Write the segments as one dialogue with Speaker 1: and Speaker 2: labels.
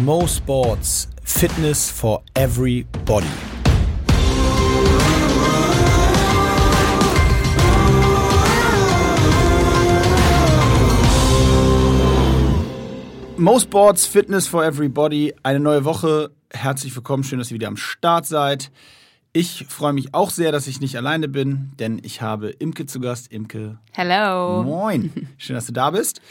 Speaker 1: Mo Sports Fitness for Everybody. Mo Sports Fitness for Everybody, eine neue Woche. Herzlich willkommen, schön, dass ihr wieder am Start seid. Ich freue mich auch sehr, dass ich nicht alleine bin, denn ich habe Imke zu Gast. Imke.
Speaker 2: Hello.
Speaker 1: Moin. Schön, dass du da bist.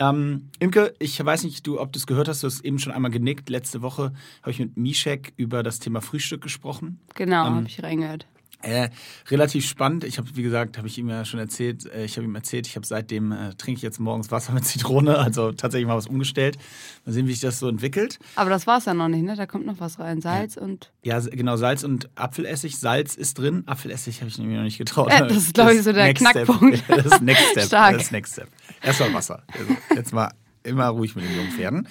Speaker 1: Ähm, Imke, ich weiß nicht, du, ob du es gehört hast, du hast eben schon einmal genickt. Letzte Woche habe ich mit Mishek über das Thema Frühstück gesprochen.
Speaker 2: Genau, ähm, habe ich reingehört.
Speaker 1: Äh, relativ spannend. Ich habe, wie gesagt, habe ich ihm ja schon erzählt. Äh, ich habe ihm erzählt, ich habe seitdem äh, trinke ich jetzt morgens Wasser mit Zitrone, also tatsächlich mal was umgestellt. Mal sehen, wie sich das so entwickelt.
Speaker 2: Aber das war es ja noch nicht, ne? Da kommt noch was rein, Salz
Speaker 1: ja.
Speaker 2: und
Speaker 1: ja, genau Salz und Apfelessig. Salz ist drin, Apfelessig habe ich nämlich noch nicht getraut.
Speaker 2: Das ist glaube ich so der Knackpunkt.
Speaker 1: Step. das ist Next Step.
Speaker 2: Stark.
Speaker 1: Das ist Next Step. Erstmal Wasser. Also jetzt mal immer ruhig mit den jungen Pferden.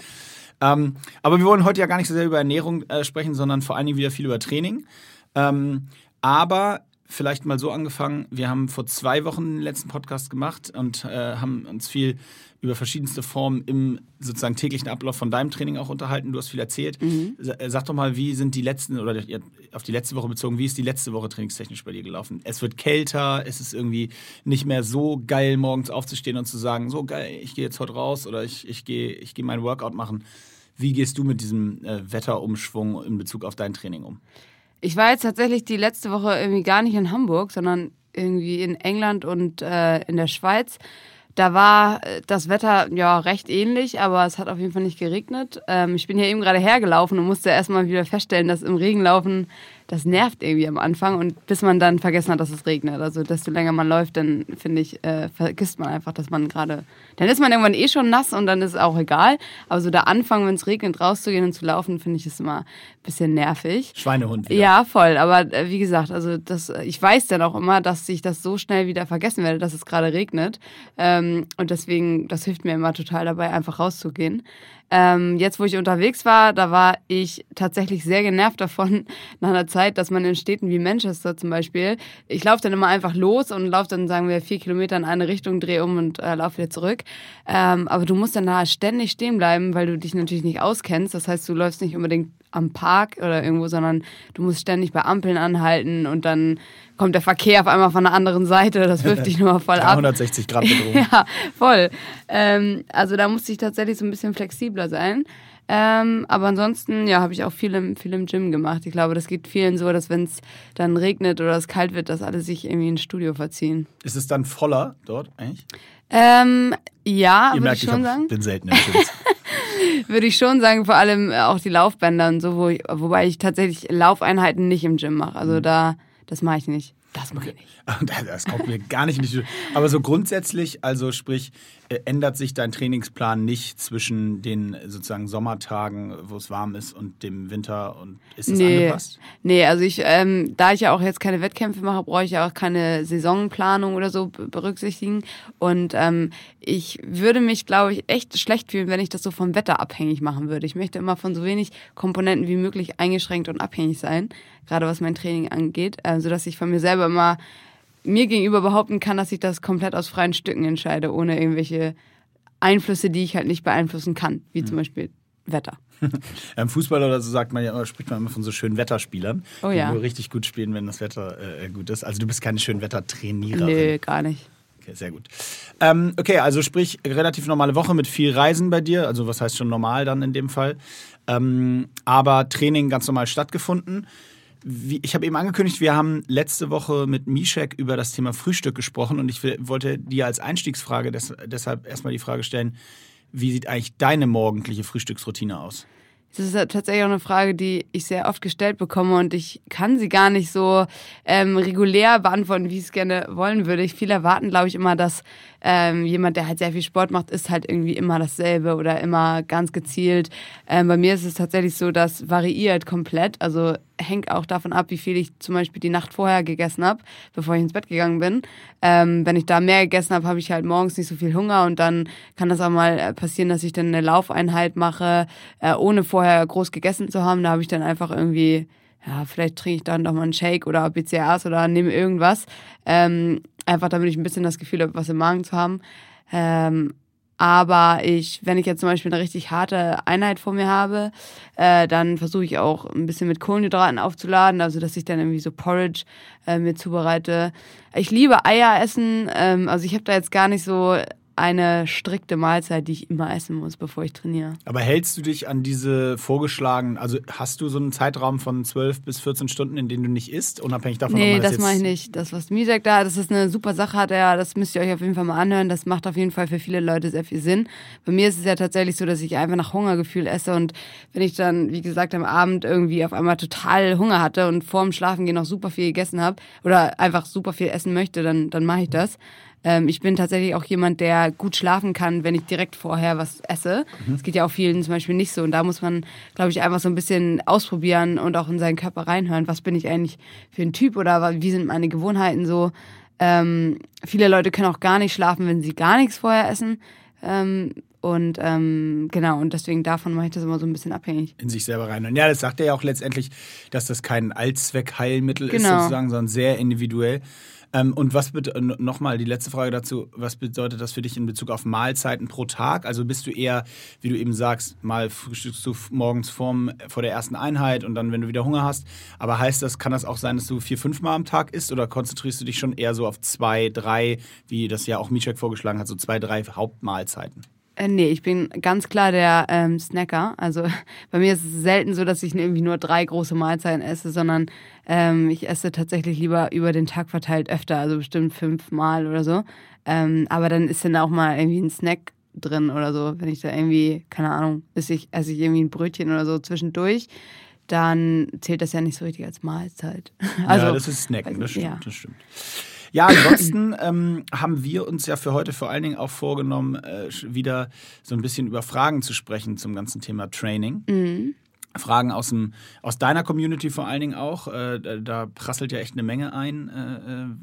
Speaker 1: Ähm, aber wir wollen heute ja gar nicht so sehr über Ernährung äh, sprechen, sondern vor allen Dingen wieder viel über Training. Ähm, aber vielleicht mal so angefangen. Wir haben vor zwei Wochen den letzten Podcast gemacht und äh, haben uns viel über verschiedenste Formen im sozusagen täglichen Ablauf von deinem Training auch unterhalten. Du hast viel erzählt. Mhm. Sag doch mal, wie sind die letzten oder auf die letzte Woche bezogen, wie ist die letzte Woche trainingstechnisch bei dir gelaufen? Es wird kälter, es ist irgendwie nicht mehr so geil, morgens aufzustehen und zu sagen, so geil, ich gehe jetzt heute raus oder ich, ich gehe ich geh meinen Workout machen. Wie gehst du mit diesem äh, Wetterumschwung in Bezug auf dein Training um?
Speaker 2: Ich war jetzt tatsächlich die letzte Woche irgendwie gar nicht in Hamburg, sondern irgendwie in England und äh, in der Schweiz. Da war äh, das Wetter ja recht ähnlich, aber es hat auf jeden Fall nicht geregnet. Ähm, ich bin hier eben gerade hergelaufen und musste erstmal wieder feststellen, dass im Regenlaufen das nervt irgendwie am Anfang und bis man dann vergessen hat, dass es regnet. Also desto länger man läuft, dann finde ich, äh, vergisst man einfach, dass man gerade, dann ist man irgendwann eh schon nass und dann ist es auch egal. Aber so der Anfang, wenn es regnet, rauszugehen und zu laufen, finde ich ist immer ein bisschen nervig.
Speaker 1: Schweinehund. Wieder.
Speaker 2: Ja, voll. Aber äh, wie gesagt, also das, ich weiß dann auch immer, dass ich das so schnell wieder vergessen werde, dass es gerade regnet. Ähm, und deswegen, das hilft mir immer total dabei, einfach rauszugehen. Ähm, jetzt, wo ich unterwegs war, da war ich tatsächlich sehr genervt davon, nach einer Zeit, dass man in Städten wie Manchester zum Beispiel, ich laufe dann immer einfach los und laufe dann, sagen wir, vier Kilometer in eine Richtung, drehe um und äh, laufe wieder zurück. Ähm, aber du musst dann da ständig stehen bleiben, weil du dich natürlich nicht auskennst. Das heißt, du läufst nicht unbedingt am Park oder irgendwo, sondern du musst ständig bei Ampeln anhalten und dann kommt der Verkehr auf einmal von der anderen Seite. Das wirft dich nur mal voll ab.
Speaker 1: 160 Grad Bedrohung.
Speaker 2: ja, voll. Ähm, also da musste ich tatsächlich so ein bisschen flexibler sein. Ähm, aber ansonsten, ja, habe ich auch viel im, viel im Gym gemacht. Ich glaube, das geht vielen so, dass wenn es dann regnet oder es kalt wird, dass alle sich irgendwie ins Studio verziehen.
Speaker 1: Ist es dann voller dort eigentlich?
Speaker 2: Ähm, ja, würde ich schon ich sagen.
Speaker 1: bin selten im Gym.
Speaker 2: würde ich schon sagen, vor allem auch die Laufbänder und so, wo ich, wobei ich tatsächlich Laufeinheiten nicht im Gym mache. Also mhm. da, das mache ich nicht.
Speaker 1: Das mache ich nicht. Das kommt mir gar nicht in die Aber so grundsätzlich, also sprich, äh, ändert sich dein Trainingsplan nicht zwischen den sozusagen Sommertagen, wo es warm ist, und dem Winter und ist es
Speaker 2: nee.
Speaker 1: angepasst?
Speaker 2: Nee, also ich, ähm, da ich ja auch jetzt keine Wettkämpfe mache, brauche ich ja auch keine Saisonplanung oder so berücksichtigen. Und ähm, ich würde mich, glaube ich, echt schlecht fühlen, wenn ich das so vom Wetter abhängig machen würde. Ich möchte immer von so wenig Komponenten wie möglich eingeschränkt und abhängig sein, gerade was mein Training angeht, äh, sodass ich von mir selber immer mir gegenüber behaupten kann, dass ich das komplett aus freien Stücken entscheide, ohne irgendwelche Einflüsse, die ich halt nicht beeinflussen kann, wie mhm. zum Beispiel Wetter.
Speaker 1: Im Fußball oder so sagt man ja, spricht man immer von so schönen Wetterspielern,
Speaker 2: oh, ja.
Speaker 1: die nur richtig gut spielen, wenn das Wetter äh, gut ist. Also du bist keine schönen Wettertrainiererin.
Speaker 2: Nö, gar nicht.
Speaker 1: Okay, sehr gut. Ähm, okay, also sprich relativ normale Woche mit viel Reisen bei dir. Also was heißt schon normal dann in dem Fall? Ähm, aber Training ganz normal stattgefunden wie, ich habe eben angekündigt, wir haben letzte Woche mit Mishek über das Thema Frühstück gesprochen und ich wollte dir als Einstiegsfrage des, deshalb erstmal die Frage stellen, wie sieht eigentlich deine morgendliche Frühstücksroutine aus?
Speaker 2: Das ist tatsächlich auch eine Frage, die ich sehr oft gestellt bekomme und ich kann sie gar nicht so ähm, regulär beantworten, wie ich es gerne wollen würde. Viele erwarten, glaube ich, immer, dass ähm, jemand, der halt sehr viel Sport macht, ist halt irgendwie immer dasselbe oder immer ganz gezielt. Ähm, bei mir ist es tatsächlich so, das variiert komplett. Also hängt auch davon ab, wie viel ich zum Beispiel die Nacht vorher gegessen habe, bevor ich ins Bett gegangen bin. Ähm, wenn ich da mehr gegessen habe, habe ich halt morgens nicht so viel Hunger und dann kann das auch mal äh, passieren, dass ich dann eine Laufeinheit mache, äh, ohne vorher groß gegessen zu haben. Da habe ich dann einfach irgendwie ja, vielleicht trinke ich dann doch mal einen Shake oder BCAAs oder nehme irgendwas. Ähm, einfach damit ich ein bisschen das Gefühl habe, was im Magen zu haben. Ähm, Aber ich, wenn ich jetzt zum Beispiel eine richtig harte Einheit vor mir habe, äh, dann versuche ich auch ein bisschen mit Kohlenhydraten aufzuladen, also dass ich dann irgendwie so Porridge äh, mir zubereite. Ich liebe Eier essen, ähm, also ich habe da jetzt gar nicht so eine strikte Mahlzeit, die ich immer essen muss, bevor ich trainiere.
Speaker 1: Aber hältst du dich an diese vorgeschlagenen, also hast du so einen Zeitraum von 12 bis 14 Stunden, in denen du nicht isst, unabhängig davon,
Speaker 2: nee,
Speaker 1: ob man
Speaker 2: das,
Speaker 1: das
Speaker 2: mache ich nicht. Das, was Misek da, das ist eine super Sache, hat er, das müsst ihr euch auf jeden Fall mal anhören. Das macht auf jeden Fall für viele Leute sehr viel Sinn. Bei mir ist es ja tatsächlich so, dass ich einfach nach Hungergefühl esse und wenn ich dann, wie gesagt, am Abend irgendwie auf einmal total Hunger hatte und vorm Schlafengehen noch super viel gegessen habe oder einfach super viel essen möchte, dann, dann mache ich das. Ähm, ich bin tatsächlich auch jemand, der gut schlafen kann, wenn ich direkt vorher was esse. Das geht ja auch vielen zum Beispiel nicht so. Und da muss man, glaube ich, einfach so ein bisschen ausprobieren und auch in seinen Körper reinhören. Was bin ich eigentlich für ein Typ oder wie sind meine Gewohnheiten so? Ähm, viele Leute können auch gar nicht schlafen, wenn sie gar nichts vorher essen. Ähm, und ähm, genau, und deswegen davon mache ich das immer so ein bisschen abhängig.
Speaker 1: in sich selber rein. Und ja, das sagt er ja auch letztendlich, dass das kein Allzweckheilmittel ist
Speaker 2: Genau.
Speaker 1: sozusagen, sondern sehr individuell. Ähm, und was nochmal die letzte Frage dazu, was bedeutet das für dich in Bezug auf Mahlzeiten pro Tag? Also bist du eher, wie du eben sagst, mal frühstückst du morgens vorm, vor der ersten Einheit und dann, wenn du wieder Hunger hast. Aber heißt das, kann das auch sein, dass du vier, fünf Mal am Tag isst oder konzentrierst du dich schon eher so auf zwei, drei, wie das ja auch Michek vorgeschlagen hat, so zwei, drei Hauptmahlzeiten?
Speaker 2: Äh, nee, ich bin ganz klar der ähm, Snacker. Also bei mir ist es selten so, dass ich irgendwie nur drei große Mahlzeiten esse, sondern ähm, ich esse tatsächlich lieber über den Tag verteilt öfter, also bestimmt fünfmal oder so. Ähm, aber dann ist dann auch mal irgendwie ein Snack drin oder so, wenn ich da irgendwie, keine Ahnung, esse ich, esse ich irgendwie ein Brötchen oder so zwischendurch, dann zählt das ja nicht so richtig als Mahlzeit. Also,
Speaker 1: ja, das ist Snacken, das stimmt,
Speaker 2: ja.
Speaker 1: das stimmt. Ja, ansonsten ähm, haben wir uns ja für heute vor allen Dingen auch vorgenommen, äh, wieder so ein bisschen über Fragen zu sprechen zum ganzen Thema Training.
Speaker 2: Mhm.
Speaker 1: Fragen aus, dem, aus deiner Community vor allen Dingen auch. Äh, da, prasselt ja echt eine Menge ein.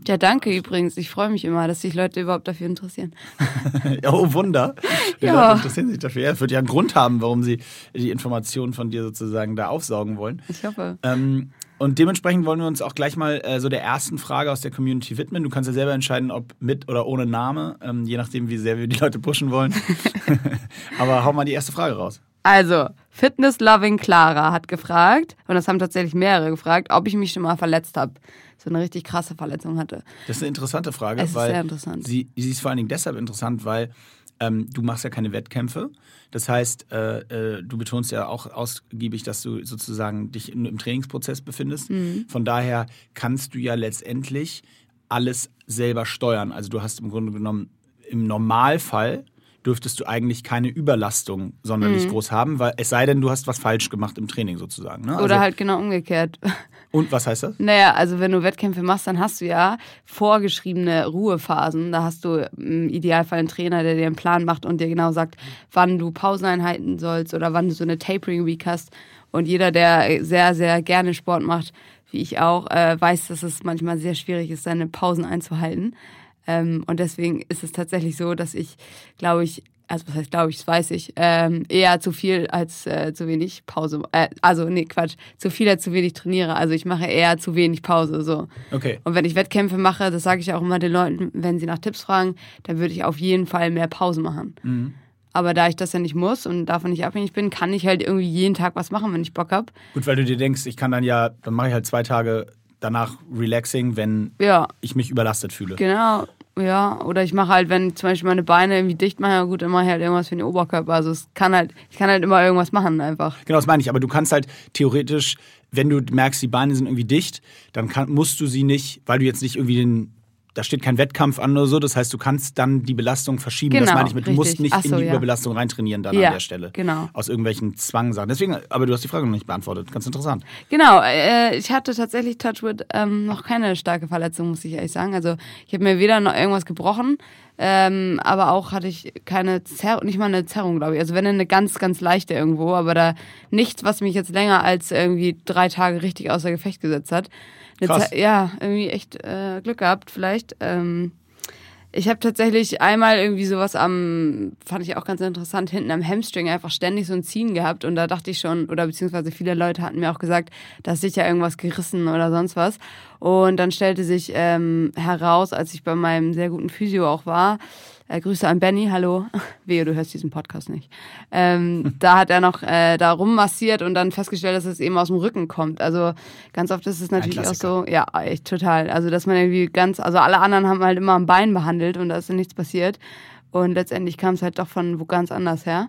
Speaker 1: Äh,
Speaker 2: Ja, danke übrigens. Ich freue mich immer, dass sich Leute überhaupt dafür interessieren.
Speaker 1: äh, oh, Wunder. Die
Speaker 2: Ja.
Speaker 1: Leute interessieren sich dafür. Ja, es wird ja einen Grund haben, warum sie die Informationen von dir sozusagen da aufsaugen wollen.
Speaker 2: Ich hoffe.
Speaker 1: Ähm, und dementsprechend wollen wir uns auch gleich mal äh, so der ersten Frage aus der Community widmen. Du kannst ja selber entscheiden, ob mit oder ohne Name, ähm, je nachdem, wie sehr wir die Leute pushen wollen. Aber hau mal die erste Frage raus.
Speaker 2: Also, Fitness Loving Clara hat gefragt, und das haben tatsächlich mehrere gefragt, ob ich mich schon mal verletzt habe. So eine richtig krasse Verletzung hatte.
Speaker 1: Das ist eine interessante Frage,
Speaker 2: Es ist
Speaker 1: weil
Speaker 2: sehr interessant.
Speaker 1: Sie, sie ist vor allen Dingen deshalb interessant, weil ähm, du machst ja keine Wettkämpfe. Das heißt, äh, äh, du betonst ja auch ausgiebig, dass du sozusagen dich im, im Trainingsprozess befindest.
Speaker 2: Mhm.
Speaker 1: Von daher kannst du ja letztendlich alles selber steuern. Also du hast im Grunde genommen im Normalfall dürftest du eigentlich keine Überlastung sonderlich
Speaker 2: Mhm.
Speaker 1: groß haben, weil es sei denn, du hast was falsch gemacht im Training sozusagen. Ne?
Speaker 2: Oder
Speaker 1: also,
Speaker 2: halt genau umgekehrt.
Speaker 1: Und was heißt das?
Speaker 2: Naja, also wenn du Wettkämpfe machst, dann hast du ja vorgeschriebene Ruhephasen. Da hast du im Idealfall einen Trainer, der dir einen Plan macht und dir genau sagt, wann du Pausen einhalten sollst oder wann du so eine Tapering Week hast. Und jeder, der sehr, sehr gerne Sport macht, wie ich auch, äh, weiß, dass es manchmal sehr schwierig ist, seine Pausen einzuhalten. Ähm, und deswegen ist es tatsächlich so, dass ich, glaube ich, also was heißt, glaube ich, das weiß ich, ähm, eher zu viel als äh, zu wenig Pause. Äh, also, nee, Quatsch, zu viel als zu wenig trainiere. Also ich mache eher zu wenig Pause. So.
Speaker 1: Okay.
Speaker 2: Und wenn ich Wettkämpfe mache, das sage ich auch immer den Leuten, wenn sie nach Tipps fragen, dann würde ich auf jeden Fall mehr Pause machen.
Speaker 1: Mhm.
Speaker 2: Aber da ich das ja nicht muss und davon nicht abhängig bin, kann ich halt irgendwie jeden Tag was machen, wenn ich Bock habe.
Speaker 1: Gut, weil du dir denkst, ich kann dann ja, dann mache ich halt zwei Tage danach relaxing, wenn
Speaker 2: Ja,
Speaker 1: ich mich überlastet fühle.
Speaker 2: Genau, ja. Oder ich mache halt, wenn zum Beispiel meine Beine irgendwie dicht mache, ja gut, ich halt irgendwas für den Oberkörper. Also es kann halt, ich kann halt immer irgendwas machen einfach.
Speaker 1: Genau, das meine ich. Aber du kannst halt theoretisch, wenn du merkst, die Beine sind irgendwie dicht, dann kann, musst du sie nicht, weil du jetzt nicht irgendwie den, da steht kein Wettkampf an oder so. Das heißt, du kannst dann die Belastung verschieben. das
Speaker 2: Genau,
Speaker 1: meine ich mit, du musst nicht
Speaker 2: Ach
Speaker 1: in
Speaker 2: so,
Speaker 1: die
Speaker 2: ja.
Speaker 1: Überbelastung reintrainieren dann
Speaker 2: Ja,
Speaker 1: an der Stelle.
Speaker 2: genau.
Speaker 1: Aus irgendwelchen Zwangsachen. Deswegen, aber du hast die Frage noch nicht beantwortet. Ganz interessant.
Speaker 2: Genau, äh, ich hatte tatsächlich Touchwood ähm, noch keine starke Verletzung, muss ich ehrlich sagen. Also ich habe mir weder noch irgendwas gebrochen, ähm, aber auch hatte ich keine Zer nicht mal eine Zerrung, glaube ich. Also wenn eine ganz, ganz leichte irgendwo, aber da nichts, was mich jetzt länger als irgendwie drei Tage richtig außer Gefecht gesetzt hat.
Speaker 1: Krass.
Speaker 2: Ja, irgendwie echt äh, Glück gehabt, vielleicht. Ähm, ich habe tatsächlich einmal irgendwie sowas am, fand ich auch ganz interessant, hinten am Hamstring einfach ständig so ein Ziehen gehabt und da dachte ich schon, oder beziehungsweise viele Leute hatten mir auch gesagt, da ist sicher irgendwas gerissen oder sonst was. Und dann stellte sich ähm, heraus, als ich bei meinem sehr guten Physio auch war, äh, Grüße an Benny, hallo. Wehe, du hörst diesen Podcast nicht. Ähm, da hat er noch äh, da rummassiert und dann festgestellt, dass es eben aus dem Rücken kommt. Also ganz oft ist es natürlich auch so, ja, echt total. Also dass man irgendwie ganz, also alle anderen haben halt immer am Bein behandelt und da ist ja nichts passiert. Und letztendlich kam es halt doch von wo ganz anders her.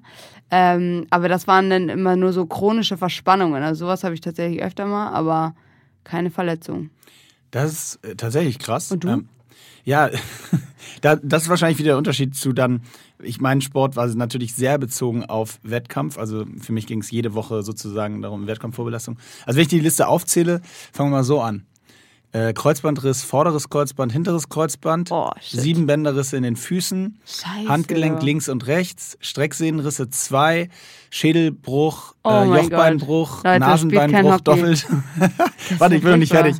Speaker 2: Ähm, aber das waren dann immer nur so chronische Verspannungen. Also sowas habe ich tatsächlich öfter mal, aber keine Verletzung.
Speaker 1: Das ist äh, tatsächlich krass.
Speaker 2: Und du?
Speaker 1: Ähm, ja, da, das ist wahrscheinlich wieder der Unterschied zu dann, ich mein Sport war natürlich sehr bezogen auf Wettkampf. Also für mich ging es jede Woche sozusagen darum, Wettkampfvorbelastung. Also wenn ich die Liste aufzähle, fangen wir mal so an. Äh, Kreuzbandriss, vorderes Kreuzband, hinteres Kreuzband,
Speaker 2: Oh,
Speaker 1: sieben Bänderrisse in den Füßen,
Speaker 2: Scheiße.
Speaker 1: Handgelenk links und rechts, Strecksehnenrisse zwei, Schädelbruch,
Speaker 2: Oh
Speaker 1: äh, Jochbeinbruch.
Speaker 2: Leute,
Speaker 1: Nasenbeinbruch doppelt. Warte, ich bin noch nicht fertig.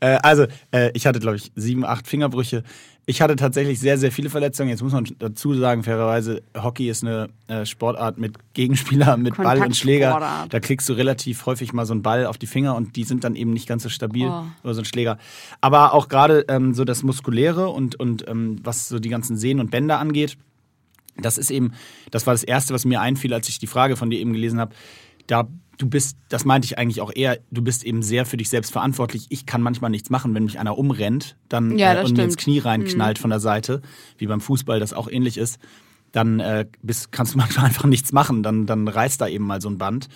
Speaker 1: Äh, also, äh, ich hatte, glaube ich, sieben, acht Fingerbrüche. Ich hatte tatsächlich sehr, sehr viele Verletzungen. Jetzt muss man dazu sagen, fairerweise, Hockey ist eine äh, Sportart mit Gegenspieler, mit Ball und Schläger. Da kriegst du relativ häufig mal so einen Ball auf die Finger und die sind dann eben nicht ganz so stabil
Speaker 2: Oh.
Speaker 1: oder so ein Schläger. Aber auch gerade ähm, so das Muskuläre und, und ähm, was so die ganzen Sehnen und Bänder angeht, das ist eben, das war das Erste, was mir einfiel, als ich die Frage von dir eben gelesen habe. Da du bist, das meinte ich eigentlich auch eher, du bist eben sehr für dich selbst verantwortlich. Ich kann manchmal nichts machen, wenn mich einer umrennt, dann
Speaker 2: Ja,
Speaker 1: äh, und mir ins. Knie reinknallt von der Seite, wie beim Fußball das auch ähnlich ist. Dann äh, bist, kannst du manchmal einfach nichts machen, dann, dann reißt da eben mal so ein Band.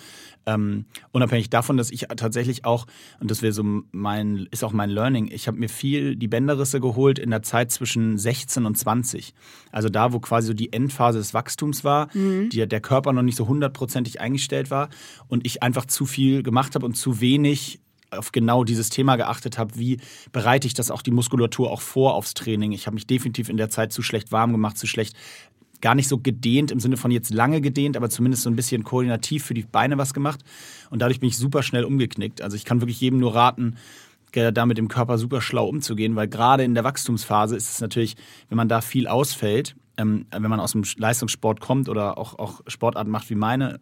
Speaker 1: Ähm, unabhängig davon, dass ich tatsächlich auch, und das wäre so mein, ist auch mein Learning, ich habe mir viel die Bänderrisse geholt in der Zeit zwischen 16 und 20. Also da, wo quasi so die Endphase des Wachstums war, die, der Körper noch nicht so hundertprozentig eingestellt war und ich einfach zu viel gemacht habe und zu wenig auf genau dieses Thema geachtet habe, wie bereite ich das auch die Muskulatur auch vor aufs Training. Ich habe mich definitiv in der Zeit zu schlecht warm gemacht, zu schlecht gar nicht so gedehnt im Sinne von jetzt lange gedehnt, aber zumindest so ein bisschen koordinativ für die Beine was gemacht. Und dadurch bin ich super schnell umgeknickt. Also ich kann wirklich jedem nur raten, äh, da mit dem Körper super schlau umzugehen, weil gerade in der Wachstumsphase ist es natürlich, wenn man da viel ausfällt, ähm, wenn man aus dem Leistungssport kommt oder auch, auch Sportarten macht wie meine,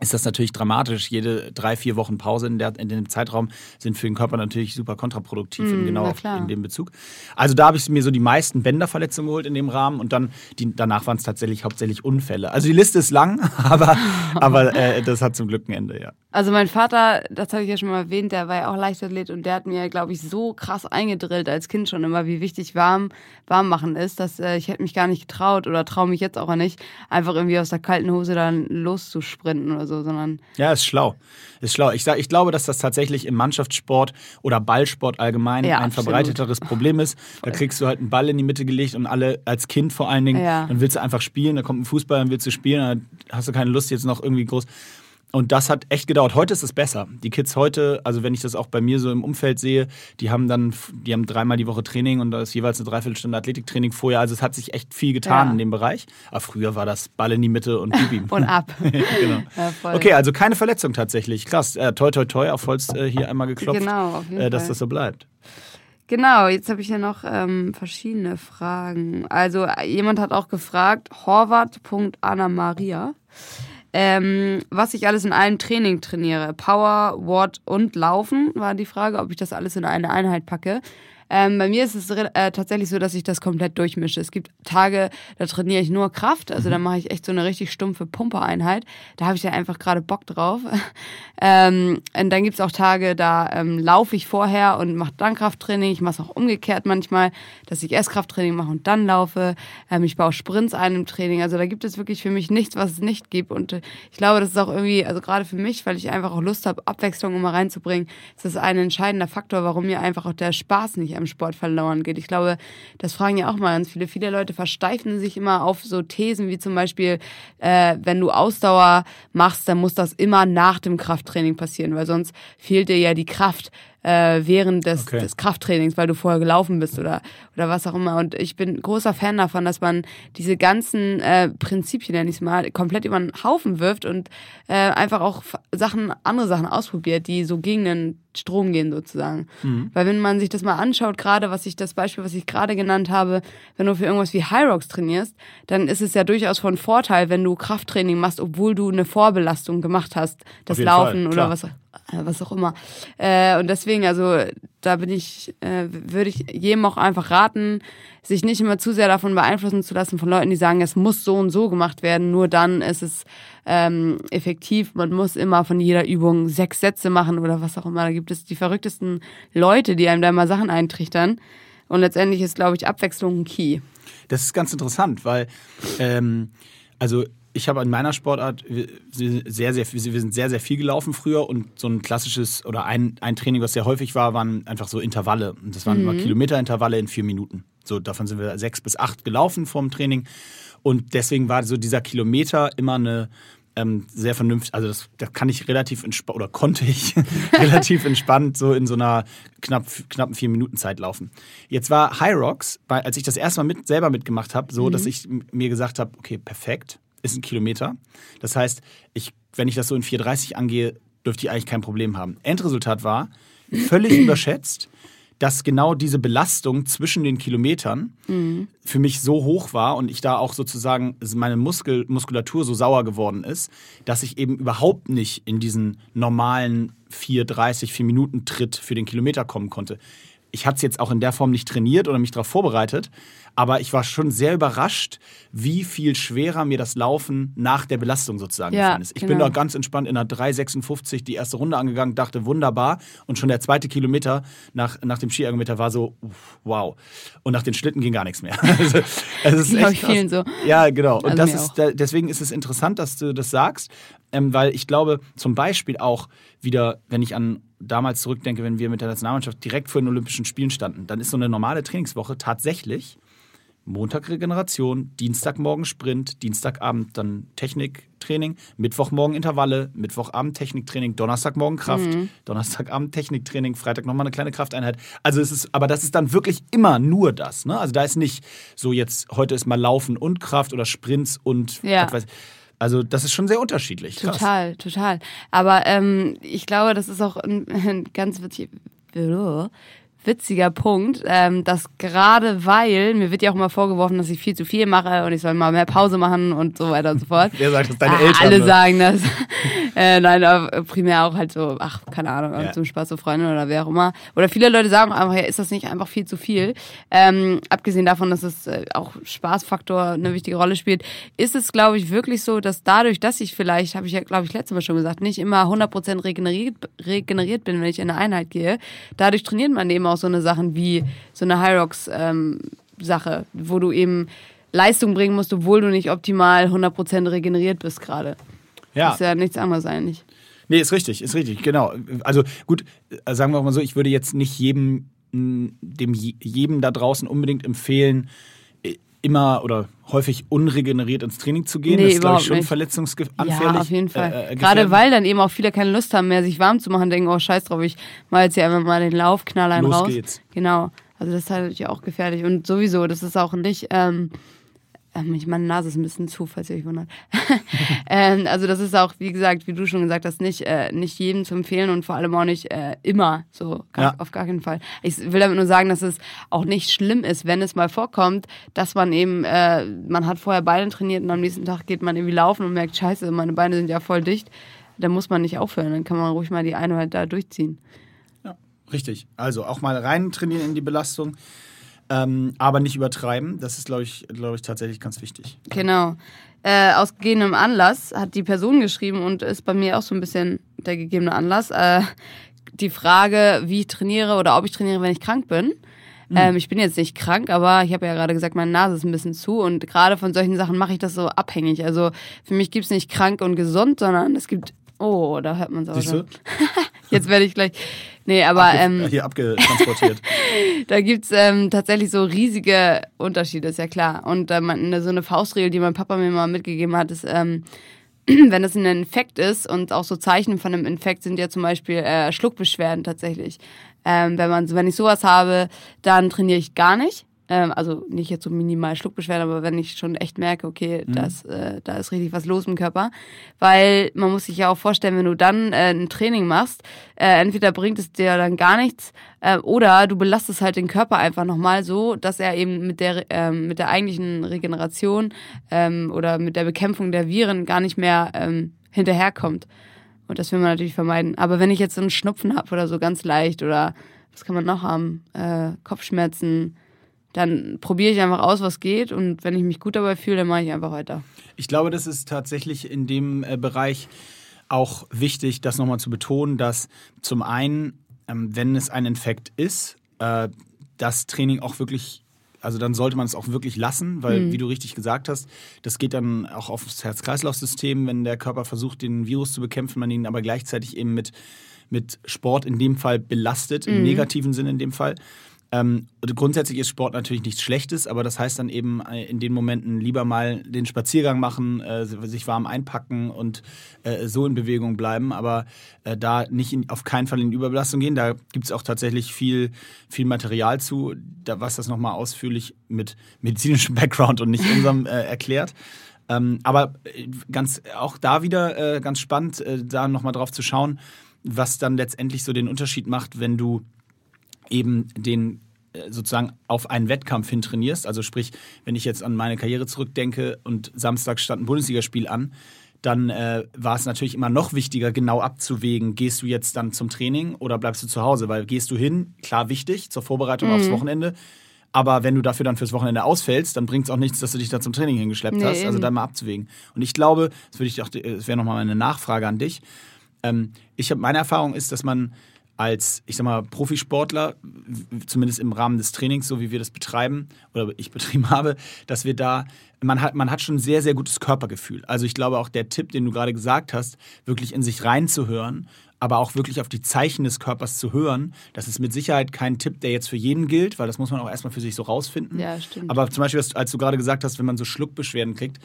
Speaker 1: ist das natürlich dramatisch. Jede drei, vier Wochen Pause in, der, in dem Zeitraum sind für den Körper natürlich super kontraproduktiv, in, genau auf, in dem Bezug. Also da habe ich mir so die meisten Bänderverletzungen geholt in dem Rahmen und dann die, danach waren es tatsächlich hauptsächlich Unfälle. Also die Liste ist lang, aber, aber äh, das hat zum Glück ein Ende, ja.
Speaker 2: Also mein Vater, das habe ich ja schon mal erwähnt, der war ja auch Leichtathlet und der hat mir, glaube ich, so krass eingedrillt als Kind schon immer, wie wichtig warm, warm machen ist, dass äh, ich hätte mich gar nicht getraut oder traue mich jetzt auch nicht, einfach irgendwie aus der kalten Hose dann loszusprinten oder so, sondern
Speaker 1: Ja, ist schlau. Ist schlau. Ich, sag, ich glaube, dass das tatsächlich im Mannschaftssport oder Ballsport allgemein
Speaker 2: Ja,
Speaker 1: ein
Speaker 2: absolut.
Speaker 1: verbreiteteres Problem ist. Da kriegst du halt einen Ball in die Mitte gelegt und alle als Kind vor allen Dingen,
Speaker 2: Ja.
Speaker 1: dann willst du einfach spielen, da kommt ein Fußball, dann willst du spielen, dann hast du keine Lust jetzt noch irgendwie groß. Und das hat echt gedauert. Heute ist es besser. Die Kids heute, also wenn ich das auch bei mir so im Umfeld sehe, die haben dann, die haben dreimal die Woche Training und da ist jeweils eine Dreiviertelstunde Athletiktraining vorher. Also es hat sich echt viel getan
Speaker 2: Ja.
Speaker 1: in dem Bereich. Aber früher war das Ball in die Mitte und gib ihm.
Speaker 2: und ab.
Speaker 1: genau.
Speaker 2: Ja.
Speaker 1: Okay, also keine Verletzung tatsächlich. Krass. Äh, toi, toi, toi, auf Holz äh, hier einmal geklopft,
Speaker 2: Genau, auf jeden
Speaker 1: äh, dass das so bleibt.
Speaker 2: Genau, jetzt habe ich hier noch ähm, verschiedene Fragen. Also äh, jemand hat auch gefragt, horvath.anna-maria, ähm, was ich alles in einem Training trainiere. Power, Watt und Laufen war die Frage, ob ich das alles in eine Einheit packe. Ähm, bei mir ist es äh, tatsächlich so, dass ich das komplett durchmische. Es gibt Tage, da trainiere ich nur Kraft, also da mache ich echt so eine richtig stumpfe Pumpereinheit. Da habe ich ja einfach gerade Bock drauf. ähm, und dann gibt es auch Tage, da ähm, laufe ich vorher und mache dann Krafttraining. Ich mache es auch umgekehrt manchmal, dass ich erst Krafttraining mache und dann laufe. Ähm, ich baue Sprints ein im Training. Also da gibt es wirklich für mich nichts, was es nicht gibt. Und äh, ich glaube, das ist auch irgendwie, also gerade für mich, weil ich einfach auch Lust habe, Abwechslung immer reinzubringen, ist das ein entscheidender Faktor, warum mir einfach auch der Spaß nicht am Sport verloren geht. Ich glaube, das fragen ja auch mal ganz viele. Viele Leute versteifen sich immer auf so Thesen wie zum Beispiel, äh, wenn du Ausdauer machst, dann muss das immer nach dem Krafttraining passieren, weil sonst fehlt dir ja die Kraft äh, während des,
Speaker 1: Okay.
Speaker 2: des Krafttrainings, weil du vorher gelaufen bist oder, oder was auch immer. Und ich bin großer Fan davon, dass man diese ganzen äh, Prinzipien, nenne ich es mal, komplett über den Haufen wirft und äh, einfach auch Sachen, andere Sachen ausprobiert, die so gegen den Strom gehen sozusagen. Weil wenn man sich das mal anschaut, gerade was ich das Beispiel, was ich gerade genannt habe, wenn du für irgendwas wie High Rocks trainierst, dann ist es ja durchaus von Vorteil, wenn du Krafttraining machst, obwohl du eine Vorbelastung gemacht hast, das Laufen
Speaker 1: Fall,
Speaker 2: oder was was auch immer. Äh, und deswegen, also da bin ich, äh, würde ich jedem auch einfach raten, sich nicht immer zu sehr davon beeinflussen zu lassen von Leuten, die sagen, es muss so und so gemacht werden. Nur dann ist es ähm, effektiv. Man muss immer von jeder Übung sechs Sätze machen oder was auch immer. Da gibt es die verrücktesten Leute, die einem da immer Sachen eintrichtern. Und letztendlich ist, glaube ich, Abwechslung ein Key.
Speaker 1: Das ist ganz interessant, weil ähm, also ich habe in meiner Sportart sehr, sehr, wir sind sehr, sehr viel gelaufen früher und so ein klassisches oder ein, ein Training, was sehr häufig war, waren einfach so Intervalle. Und das waren mhm. immer Kilometerintervalle in vier Minuten. So, davon sind wir sechs bis acht gelaufen vorm Training. Und deswegen war so dieser Kilometer immer eine ähm, sehr vernünftig, also das, das kann ich relativ entspannt, oder konnte ich relativ entspannt so in so einer knapp, knappen vier Minuten Zeit laufen. Jetzt war High Rocks, als ich das erste Mal mit, selber mitgemacht habe, so, mhm. dass ich mir gesagt habe, okay, perfekt, ist ein Kilometer. Das heißt, ich, wenn ich das so in 4,30 angehe, dürfte ich eigentlich kein Problem haben. Endresultat war völlig überschätzt, dass genau diese Belastung zwischen den Kilometern mhm. für mich so hoch war und ich da auch sozusagen meine Muskel, Muskulatur so sauer geworden ist, dass ich eben überhaupt nicht in diesen normalen 4,30, 4 Minuten Tritt für den Kilometer kommen konnte. Ich hatte es jetzt auch in der Form nicht trainiert oder mich darauf vorbereitet, aber ich war schon sehr überrascht, wie viel schwerer mir das Laufen nach der Belastung sozusagen ja, gefallen ist. Ich genau. bin da ganz entspannt in einer 3,56 die erste Runde angegangen, dachte wunderbar. Und schon der zweite Kilometer nach, nach dem Skiergometer war so, wow. Und nach den Schlitten ging gar nichts mehr. also,
Speaker 2: es ist echt ich vielen so.
Speaker 1: Ja, genau. Und also das ist, deswegen ist es interessant, dass du das sagst, ähm, weil ich glaube, zum Beispiel auch wieder, wenn ich an damals zurückdenke, wenn wir mit der Nationalmannschaft direkt vor den Olympischen Spielen standen, dann ist so eine normale Trainingswoche tatsächlich Montag Regeneration, Dienstagmorgen Sprint, Dienstagabend dann Techniktraining, Mittwochmorgen Intervalle, Mittwochabend Techniktraining, Donnerstagmorgen Kraft, mhm. Donnerstagabend Techniktraining, Freitag nochmal eine kleine Krafteinheit. Also es ist, aber das ist dann wirklich immer nur das. Ne? Also da ist nicht so jetzt, heute ist mal Laufen und Kraft oder Sprints und
Speaker 2: ja.
Speaker 1: etwas. Also das ist schon sehr unterschiedlich.
Speaker 2: Krass. Total, total. Aber ähm, ich glaube, das ist auch ein, ein ganz witzig witziger Punkt, ähm, dass gerade weil, mir wird ja auch immer vorgeworfen, dass ich viel zu viel mache und ich soll mal mehr Pause machen und so weiter und so fort.
Speaker 1: Wer sagt das? Deine ah, Eltern?
Speaker 2: Alle ne? sagen das. äh, nein, primär auch halt so, ach, keine Ahnung, ja. zum Spaß so Freunde oder wer auch immer. Oder viele Leute sagen einfach, ja, ist das nicht einfach viel zu viel? Ähm, abgesehen davon, dass es äh, auch Spaßfaktor eine wichtige Rolle spielt, ist es, glaube ich, wirklich so, dass dadurch, dass ich vielleicht, habe ich ja, glaube ich, letztes Mal schon gesagt, nicht immer 100% regeneriert, regeneriert bin, wenn ich in eine Einheit gehe, dadurch trainiert man eben auch so eine Sachen wie so eine Hyrox ähm, wo du eben Leistung bringen musst, obwohl du nicht optimal 100% regeneriert bist gerade. Ja. Das ist ja nichts anderes eigentlich.
Speaker 1: Nee, ist richtig, ist richtig, genau. Also gut, sagen wir auch mal so, ich würde jetzt nicht jedem, dem jedem da draußen unbedingt empfehlen, immer oder häufig unregeneriert ins Training zu gehen. Nee, das ist, glaube ich, schon verletzungsanfällig. Ja,
Speaker 2: auf jeden Fall. Äh, äh Gerade weil dann eben auch viele keine Lust haben mehr, sich warm zu machen, denken, oh scheiß drauf, ich mal jetzt hier einfach mal den Lauf, knall einen Los raus. Geht's. Genau. Also das ist halt natürlich auch gefährlich. Und sowieso, das ist auch nicht, ähm, ich meine Nase ist ein bisschen zu, falls ihr euch wundert. ähm, also das ist auch, wie gesagt, wie du schon gesagt hast, nicht, äh, nicht jedem zu empfehlen und vor allem auch nicht äh, immer so, gar, ja. auf gar keinen Fall. Ich will damit nur sagen, dass es auch nicht schlimm ist, wenn es mal vorkommt, dass man eben, äh, man hat vorher Beine trainiert und am nächsten Tag geht man irgendwie laufen und merkt, scheiße, meine Beine sind ja voll dicht. Da muss man nicht aufhören, dann kann man ruhig mal die Einheit da durchziehen.
Speaker 1: Ja, richtig. Also auch mal rein trainieren in die Belastung. Ähm, aber nicht übertreiben. Das ist, glaube ich, glaube ich, tatsächlich ganz wichtig.
Speaker 2: Genau. Äh, aus gegebenem Anlass hat die Person geschrieben und ist bei mir auch so ein bisschen der gegebene Anlass. Äh, die Frage, wie ich trainiere oder ob ich trainiere, wenn ich krank bin. Mhm. Ähm, ich bin jetzt nicht krank, aber ich habe ja gerade gesagt, meine Nase ist ein bisschen zu und gerade von solchen Sachen mache ich das so abhängig. Also für mich gibt es nicht krank und gesund, sondern es gibt. Oh, da hört man es auch schon. Jetzt werde ich gleich. Nee, aber. Abge
Speaker 1: ähm, hier abgetransportiert.
Speaker 2: da gibt's ähm, tatsächlich so riesige Unterschiede, ist ja klar. Und ähm, so eine Faustregel, die mein Papa mir mal mitgegeben hat, ist, ähm, wenn das ein Infekt ist und auch so Zeichen von einem Infekt sind ja zum Beispiel äh, Schluckbeschwerden tatsächlich. Ähm, wenn man, wenn ich sowas habe, dann trainiere ich gar nicht. Ähm, also nicht jetzt so minimal Schluckbeschwerden, aber wenn ich schon echt merke, okay, mhm. das, äh, da ist richtig was los im Körper. Weil man muss sich ja auch vorstellen, wenn du dann äh, ein Training machst, äh, entweder bringt es dir dann gar nichts äh, oder du belastest halt den Körper einfach nochmal so, dass er eben mit der, ähm, mit der eigentlichen Regeneration ähm, oder mit der Bekämpfung der Viren gar nicht mehr ähm, hinterherkommt. Und das will man natürlich vermeiden. Aber wenn ich jetzt so einen Schnupfen habe oder so ganz leicht oder was kann man noch haben? Äh, Kopfschmerzen, dann probiere ich einfach aus, was geht. Und wenn ich mich gut dabei fühle, dann mache ich einfach weiter.
Speaker 1: Ich glaube, das ist tatsächlich in dem äh, Bereich auch wichtig, das nochmal zu betonen, dass zum einen, ähm, wenn es ein Infekt ist, äh, das Training auch wirklich also dann sollte man es auch wirklich lassen, weil, mhm. wie du richtig gesagt hast, das geht dann auch aufs Herz-Kreislauf-System, wenn der Körper versucht, den Virus zu bekämpfen, man ihn aber gleichzeitig eben mit, mit Sport in dem Fall belastet, mhm. im negativen Sinne in dem Fall. Ähm, grundsätzlich ist Sport natürlich nichts Schlechtes, aber das heißt dann eben äh, in den Momenten lieber mal den Spaziergang machen, äh, sich warm einpacken und äh, so in Bewegung bleiben, aber äh, da nicht in, auf keinen Fall in Überbelastung gehen. Da gibt es auch tatsächlich viel, viel Material zu, da, was das nochmal ausführlich mit medizinischem Background und nicht unserem äh, erklärt. Ähm, aber äh, ganz auch da wieder ganz spannend, da nochmal drauf zu schauen, was dann letztendlich so den Unterschied macht, wenn du eben den äh, sozusagen auf einen Wettkampf hin trainierst. Also sprich, wenn ich jetzt an meine Karriere zurückdenke und Samstag stand ein Bundesligaspiel an, dann äh, war es natürlich immer noch wichtiger, genau abzuwägen, gehst du jetzt dann zum Training oder bleibst du zu Hause? Weil gehst du hin, klar wichtig, zur Vorbereitung mhm. aufs Wochenende. Aber wenn du dafür dann fürs Wochenende ausfällst, dann bringt es auch nichts, dass du dich da zum Training hingeschleppt nee, hast. Also da mal abzuwägen. Und ich glaube, das würde ich auch, das wäre nochmal eine Nachfrage an dich. Ähm, ich habe meine Erfahrung ist, dass man als, ich sag mal, Profisportler, zumindest im Rahmen des Trainings, so wie wir das betreiben oder ich betrieben habe, dass wir da, man hat, man hat schon ein sehr, sehr gutes Körpergefühl. Also ich glaube auch der Tipp, den du gerade gesagt hast, wirklich in sich reinzuhören, aber auch wirklich auf die Zeichen des Körpers zu hören, das ist mit Sicherheit kein Tipp, der jetzt für jeden gilt, weil das muss man auch erstmal für sich so rausfinden.
Speaker 2: Ja, stimmt.
Speaker 1: Aber zum Beispiel, als du gerade gesagt hast, wenn man so Schluckbeschwerden kriegt,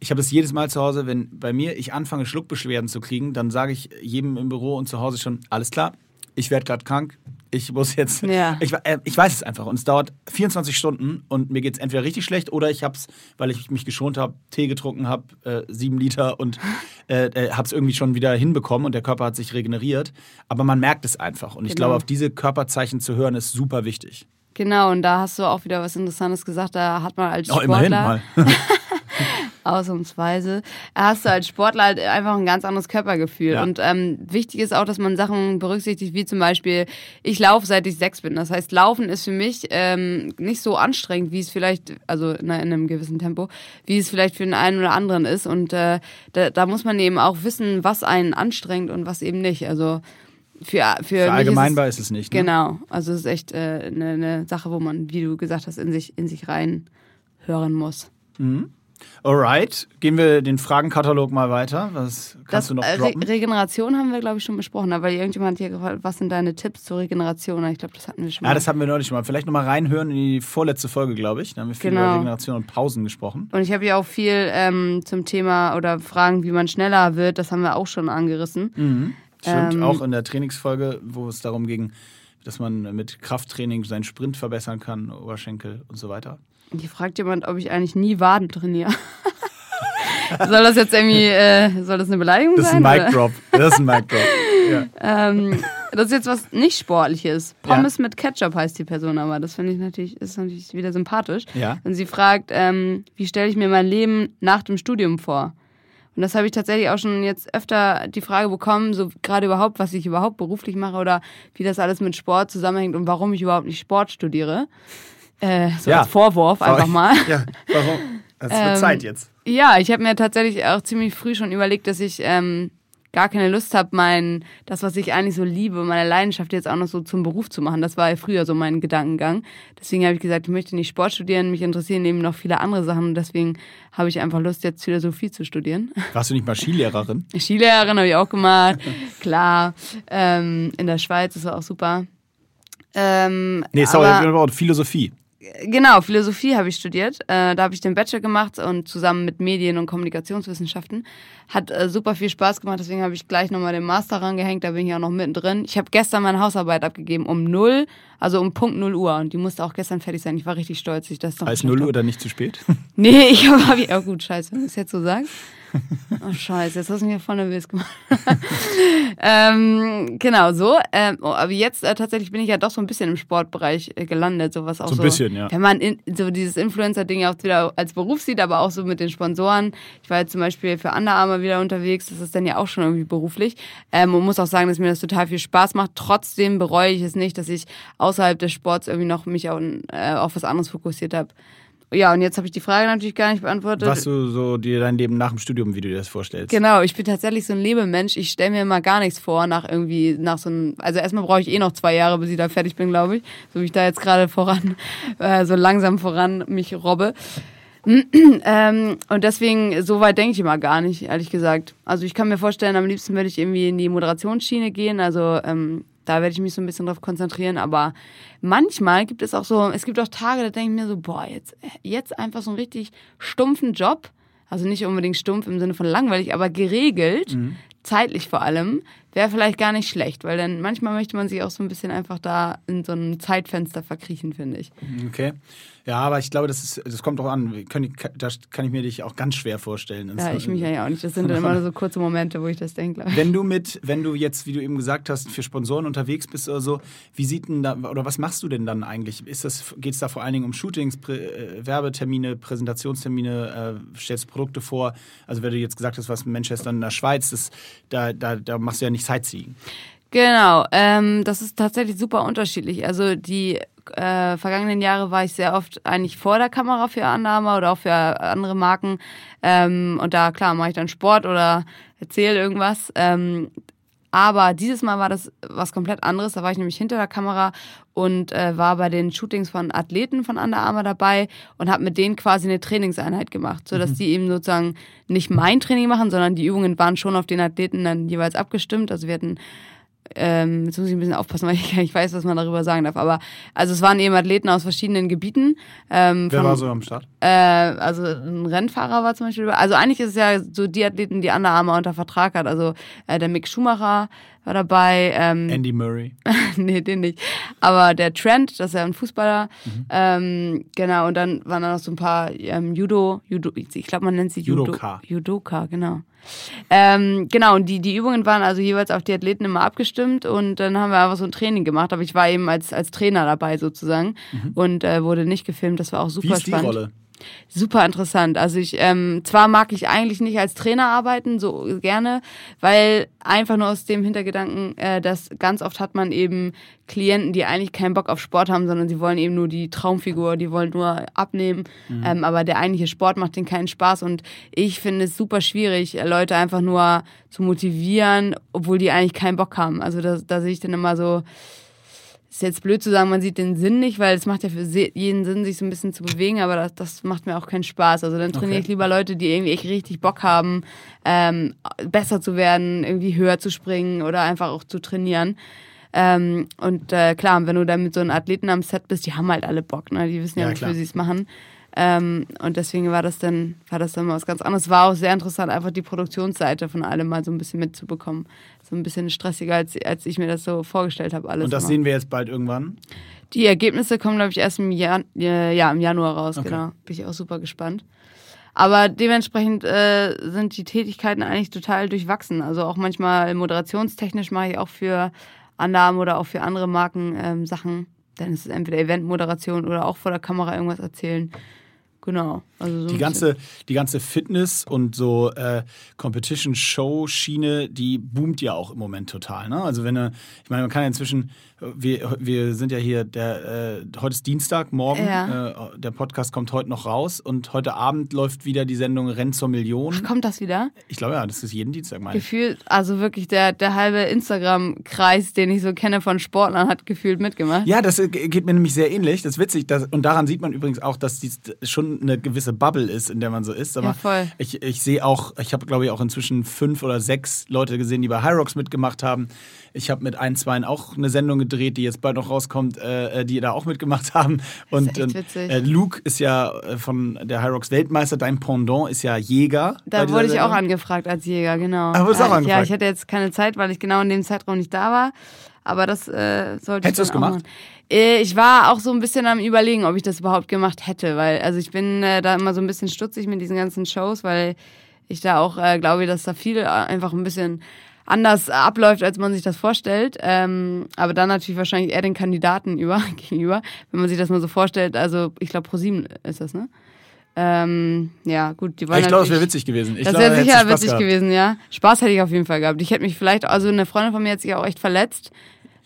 Speaker 1: ich habe das jedes Mal zu Hause, wenn bei mir ich anfange, Schluckbeschwerden zu kriegen, dann sage ich jedem im Büro und zu Hause schon, alles klar, ich werde gerade krank, ich muss jetzt. Ja. Ich, äh, ich, weiß es einfach. Und es dauert 24 Stunden und mir geht es entweder richtig schlecht oder ich habe es, weil ich mich geschont habe, Tee getrunken habe, äh, sieben Liter und äh, äh habe es irgendwie schon wieder hinbekommen und der Körper hat sich regeneriert. Aber man merkt es einfach. Und ich genau. glaube, auf diese Körperzeichen zu hören, ist super wichtig.
Speaker 2: Genau, und da hast du auch wieder was Interessantes gesagt. Da hat man als Sportler. Oh, immerhin mal. ausnahmsweise, hast du als Sportler halt einfach ein ganz anderes Körpergefühl. Ja. Und ähm, wichtig ist auch, dass man Sachen berücksichtigt, wie zum Beispiel, ich laufe seit ich sechs bin. Das heißt, Laufen ist für mich ähm, nicht so anstrengend, wie es vielleicht, also in, in einem gewissen Tempo, wie es vielleicht für den einen oder anderen ist. Und äh, da, da muss man eben auch wissen, was einen anstrengt und was eben nicht. Also für, für, für
Speaker 1: allgemeinbar ist es, ist es nicht.
Speaker 2: Ne? Genau. Also es ist echt eine äh, ne, ne Sache, wo man, wie du gesagt hast, in sich, in sich rein hören muss.
Speaker 1: Mhm. Alright, gehen wir den Fragenkatalog mal weiter. Was kannst das, du noch äh, droppen?
Speaker 2: Re Regeneration haben wir, glaube ich, schon besprochen, aber irgendjemand hat hier gefragt, was sind deine Tipps zur Regeneration? Ich glaube, das hatten wir schon
Speaker 1: mal. Ja, das hatten wir neulich schon mal. Vielleicht nochmal reinhören in die vorletzte Folge, glaube ich. Da haben wir viel genau. über Regeneration und Pausen gesprochen.
Speaker 2: Und ich habe ja auch viel ähm, zum Thema oder Fragen, wie man schneller wird. Das haben wir auch schon angerissen.
Speaker 1: Mhm. Stimmt, ähm, auch in der Trainingsfolge, wo es darum ging, dass man mit Krafttraining seinen Sprint verbessern kann, Oberschenkel und so weiter.
Speaker 2: Hier fragt jemand, ob ich eigentlich nie Waden trainiere. soll das jetzt irgendwie, äh, soll das eine Beleidigung
Speaker 1: das
Speaker 2: sein?
Speaker 1: Das ist ein Mic Drop. Das ist ein Mic Drop.
Speaker 2: Ja. Ähm, das ist jetzt was nicht Sportliches. Pommes ja. mit Ketchup heißt die Person aber. Das finde ich natürlich, ist natürlich wieder sympathisch.
Speaker 1: Ja.
Speaker 2: Und sie fragt, ähm, wie stelle ich mir mein Leben nach dem Studium vor? Und das habe ich tatsächlich auch schon jetzt öfter die Frage bekommen, so gerade überhaupt, was ich überhaupt beruflich mache oder wie das alles mit Sport zusammenhängt und warum ich überhaupt nicht Sport studiere. Äh, so ja. als Vorwurf einfach mal.
Speaker 1: Ja, warum? Es wird ähm, Zeit jetzt.
Speaker 2: Ja, ich habe mir tatsächlich auch ziemlich früh schon überlegt, dass ich ähm, gar keine Lust habe, mein, das, was ich eigentlich so liebe, meine Leidenschaft jetzt auch noch so zum Beruf zu machen. Das war ja früher so mein Gedankengang. Deswegen habe ich gesagt, ich möchte nicht Sport studieren, mich interessieren eben noch viele andere Sachen und deswegen habe ich einfach Lust, jetzt Philosophie zu studieren.
Speaker 1: Warst du nicht mal Skilehrerin?
Speaker 2: Skilehrerin habe ich auch gemacht, klar. Ähm, in der Schweiz ist auch super. Ähm,
Speaker 1: nee, sorry, Philosophie.
Speaker 2: Genau, Philosophie habe ich studiert. Äh, da habe ich den Bachelor gemacht und zusammen mit Medien- und Kommunikationswissenschaften. Hat äh, super viel Spaß gemacht, deswegen habe ich gleich nochmal den Master rangehängt, da bin ich auch noch mittendrin. Ich habe gestern meine Hausarbeit abgegeben um null, also um Punkt null Uhr und die musste auch gestern fertig sein. Ich war richtig stolz, ich das
Speaker 1: noch Als null Uhr dann nicht zu spät?
Speaker 2: nee, ich habe, hab, oh gut, scheiße, wenn du es jetzt so sagst. Oh scheiße, jetzt hast du mich voll nervös gemacht. ähm, genau, so. Ähm, oh, aber jetzt äh, tatsächlich bin ich ja doch so ein bisschen im Sportbereich äh, gelandet. Sowas auch
Speaker 1: So ein
Speaker 2: so,
Speaker 1: bisschen, ja.
Speaker 2: Wenn man in, so dieses Influencer-Ding ja auch wieder als Beruf sieht, aber auch so mit den Sponsoren. Ich war jetzt zum Beispiel für Under Armour wieder unterwegs. Das ist dann ja auch schon irgendwie beruflich. Ähm, und muss auch sagen, dass mir das total viel Spaß macht. Trotzdem bereue ich es nicht, dass ich außerhalb des Sports irgendwie noch mich auf, äh, auf was anderes fokussiert habe. Ja, und jetzt habe ich die Frage natürlich gar nicht beantwortet.
Speaker 1: Was du so dir dein Leben nach dem Studium, wie du dir das vorstellst.
Speaker 2: Genau, ich bin tatsächlich so ein Lebemensch. Ich stelle mir immer gar nichts vor nach irgendwie, nach so einem, also erstmal brauche ich eh noch zwei Jahre, bis ich da fertig bin, glaube ich. So wie ich da jetzt gerade voran, äh, so langsam voran mich robbe. ähm, und deswegen, so weit denke ich immer gar nicht, ehrlich gesagt. Also ich kann mir vorstellen, am liebsten würde ich irgendwie in die Moderationsschiene gehen. Also ähm, da werde ich mich so ein bisschen drauf konzentrieren. Aber manchmal gibt es auch so, es gibt auch Tage, da denke ich mir so, boah, jetzt, jetzt einfach so einen richtig stumpfen Job. Also nicht unbedingt stumpf im Sinne von langweilig, aber geregelt, zeitlich vor allem, wäre vielleicht gar nicht schlecht, weil dann manchmal möchte man sich auch so ein bisschen einfach da in so einem Zeitfenster verkriechen, finde ich.
Speaker 1: Okay. Ja, aber ich glaube, das, ist, das kommt drauf an. Können, da kann ich mir dich auch ganz schwer vorstellen.
Speaker 2: Ja, ich mich ja auch nicht. Das sind dann immer so kurze Momente, wo ich das denke. ich.
Speaker 1: Wenn du mit, wenn du jetzt, wie du eben gesagt hast, für Sponsoren unterwegs bist oder so, wie sieht denn da, oder was machst du denn dann eigentlich? Ist das, geht es da vor allen Dingen um Shootings, Prä, äh, Werbetermine, Präsentationstermine, äh, stellst Produkte vor? Also wenn du jetzt gesagt hast, was in Manchester in der Schweiz, das, da, da, da machst du ja nicht Sightseeing.
Speaker 2: Genau, ähm, das ist tatsächlich super unterschiedlich. Also die äh, vergangenen Jahre war ich sehr oft eigentlich vor der Kamera für Annahme oder auch für andere Marken. Ähm, und da, klar, mache ich dann Sport oder erzähle irgendwas. Ähm, aber dieses Mal war das was komplett anderes. Da war ich nämlich hinter der Kamera und äh, war bei den Shootings von Athleten von Under Armour dabei und habe mit denen quasi eine Trainingseinheit gemacht, sodass die eben sozusagen nicht mein Training machen, sondern die Übungen waren schon auf den Athleten dann jeweils abgestimmt. Also wir hatten ähm, jetzt muss ich ein bisschen aufpassen, weil ich gar nicht weiß, was man darüber sagen darf. Aber also es waren eben Athleten aus verschiedenen Gebieten. Ähm,
Speaker 1: Wer
Speaker 2: von,
Speaker 1: war so am Start?
Speaker 2: äh, also ein Rennfahrer war zum Beispiel. Also eigentlich ist es ja so die Athleten, die Under Armour unter Vertrag hat. Also äh, der Mick Schumacher war dabei. Ähm,
Speaker 1: Andy Murray.
Speaker 2: nee, den nicht. Aber der Trent, das ist ja ein Fußballer. Ähm, genau, und dann waren da noch so ein paar ähm, Judo, Judo, ich glaube, man nennt sie Judo,
Speaker 1: Judoka.
Speaker 2: Judoka, genau. Ähm, genau, und die, die Übungen waren also jeweils auf die Athleten immer abgestimmt und dann haben wir einfach so ein Training gemacht. Aber ich war eben als, als Trainer dabei sozusagen und äh, wurde nicht gefilmt. Das war auch
Speaker 1: Wie
Speaker 2: super
Speaker 1: ist die
Speaker 2: spannend.
Speaker 1: Rolle?
Speaker 2: Super interessant. Also ich, ähm, zwar mag ich eigentlich nicht als Trainer arbeiten, so gerne, weil einfach nur aus dem Hintergedanken, äh, dass ganz oft hat man eben Klienten, die eigentlich keinen Bock auf Sport haben, sondern sie wollen eben nur die Traumfigur, die wollen nur abnehmen, ähm, aber der eigentliche Sport macht denen keinen Spaß und ich finde es super schwierig, Leute einfach nur zu motivieren, obwohl die eigentlich keinen Bock haben. Also da, da sehe ich dann immer so, ist jetzt blöd zu sagen, man sieht den Sinn nicht, weil es macht ja für jeden Sinn, sich so ein bisschen zu bewegen, aber das, das macht mir auch keinen Spaß. Also dann trainiere
Speaker 1: Okay.
Speaker 2: ich lieber Leute, die irgendwie echt richtig Bock haben, ähm, besser zu werden, irgendwie höher zu springen oder einfach auch zu trainieren. Ähm, und äh, klar, wenn du dann mit so einem Athleten am Set bist, die haben halt alle Bock, ne? Die wissen ja,
Speaker 1: Ja,
Speaker 2: wofür
Speaker 1: klar.
Speaker 2: sie es machen. Ähm, und deswegen war das dann, war das dann mal was ganz anderes. War auch sehr interessant, einfach die Produktionsseite von allem mal so ein bisschen mitzubekommen. So ein bisschen stressiger, als, als ich mir das so vorgestellt habe. Alles
Speaker 1: Und das
Speaker 2: immer.
Speaker 1: sehen wir jetzt bald irgendwann.
Speaker 2: Die Ergebnisse kommen, glaube ich, erst im, Jan äh, ja, im Januar raus.
Speaker 1: Okay.
Speaker 2: Genau. Bin ich auch super gespannt. Aber dementsprechend äh, sind die Tätigkeiten eigentlich total durchwachsen. Also auch manchmal moderationstechnisch mache ich auch für Annahmen oder auch für andere Marken ähm, Sachen. Dann ist es entweder Eventmoderation oder auch vor der Kamera irgendwas erzählen. Genau. Also so
Speaker 1: Die ganze, die ganze Fitness und so äh, Competition-Show-Schiene, die boomt ja auch im Moment total. Ne? Also wenn du, ich meine, man kann ja inzwischen, wir, wir sind ja hier, der, äh, heute ist Dienstag, morgen,
Speaker 2: Ja.
Speaker 1: äh, der Podcast kommt heute noch raus und heute Abend läuft wieder die Sendung Renn zur Million.
Speaker 2: bisschen- Kommt das wieder?
Speaker 1: Ich glaube ja, das ist jeden Dienstag, meine.
Speaker 2: Gefühlt, also wirklich der, der halbe Instagram-Kreis, den ich so kenne von Sportlern, hat gefühlt mitgemacht.
Speaker 1: Ja, das äh, geht mir nämlich sehr ähnlich. Das ist witzig. Das, und daran sieht man übrigens auch, dass dies schon eine gewisse Bubble ist, in der man so ist. Aber
Speaker 2: Ja, voll.
Speaker 1: ich, ich sehe auch, ich habe, glaube ich, auch inzwischen fünf oder sechs Leute gesehen, die bei Hyrox mitgemacht haben. Ich habe mit ein, zwei auch eine Sendung gedreht, die jetzt bald noch rauskommt, äh, die da auch mitgemacht haben. Und
Speaker 2: witzig.
Speaker 1: äh, Luke ist ja äh, von der Hyrox Weltmeister. Dein Pendant ist ja Jäger.
Speaker 2: Da wurde ich auch
Speaker 1: Sendung.
Speaker 2: angefragt als Jäger, genau.
Speaker 1: Ah, du auch
Speaker 2: Ja,
Speaker 1: angefragt?
Speaker 2: Ja, ich hatte jetzt keine Zeit, weil ich genau in dem Zeitraum nicht da war. Aber das äh, sollte
Speaker 1: Hättest
Speaker 2: ich
Speaker 1: du
Speaker 2: dann
Speaker 1: es gemacht?
Speaker 2: machen. Äh, Ich war auch so ein bisschen am überlegen, ob ich das überhaupt gemacht hätte, weil also ich bin äh, da immer so ein bisschen stutzig mit diesen ganzen Shows, weil ich da auch äh, glaube, dass da viel einfach ein bisschen anders abläuft, als man sich das vorstellt. Ähm, aber dann natürlich wahrscheinlich eher den Kandidaten über, gegenüber, wenn man sich das mal so vorstellt. Also ich glaube, ProSieben ist das, ne? Ähm, ja, gut, die wollen
Speaker 1: Ich glaube, das wäre witzig gewesen. Ich
Speaker 2: das wäre
Speaker 1: hättest
Speaker 2: sicher
Speaker 1: du
Speaker 2: witzig
Speaker 1: gehabt.
Speaker 2: gewesen, ja. Spaß hätte ich auf jeden Fall gehabt. Ich hätte mich vielleicht, also eine Freundin von mir hat sich auch echt verletzt.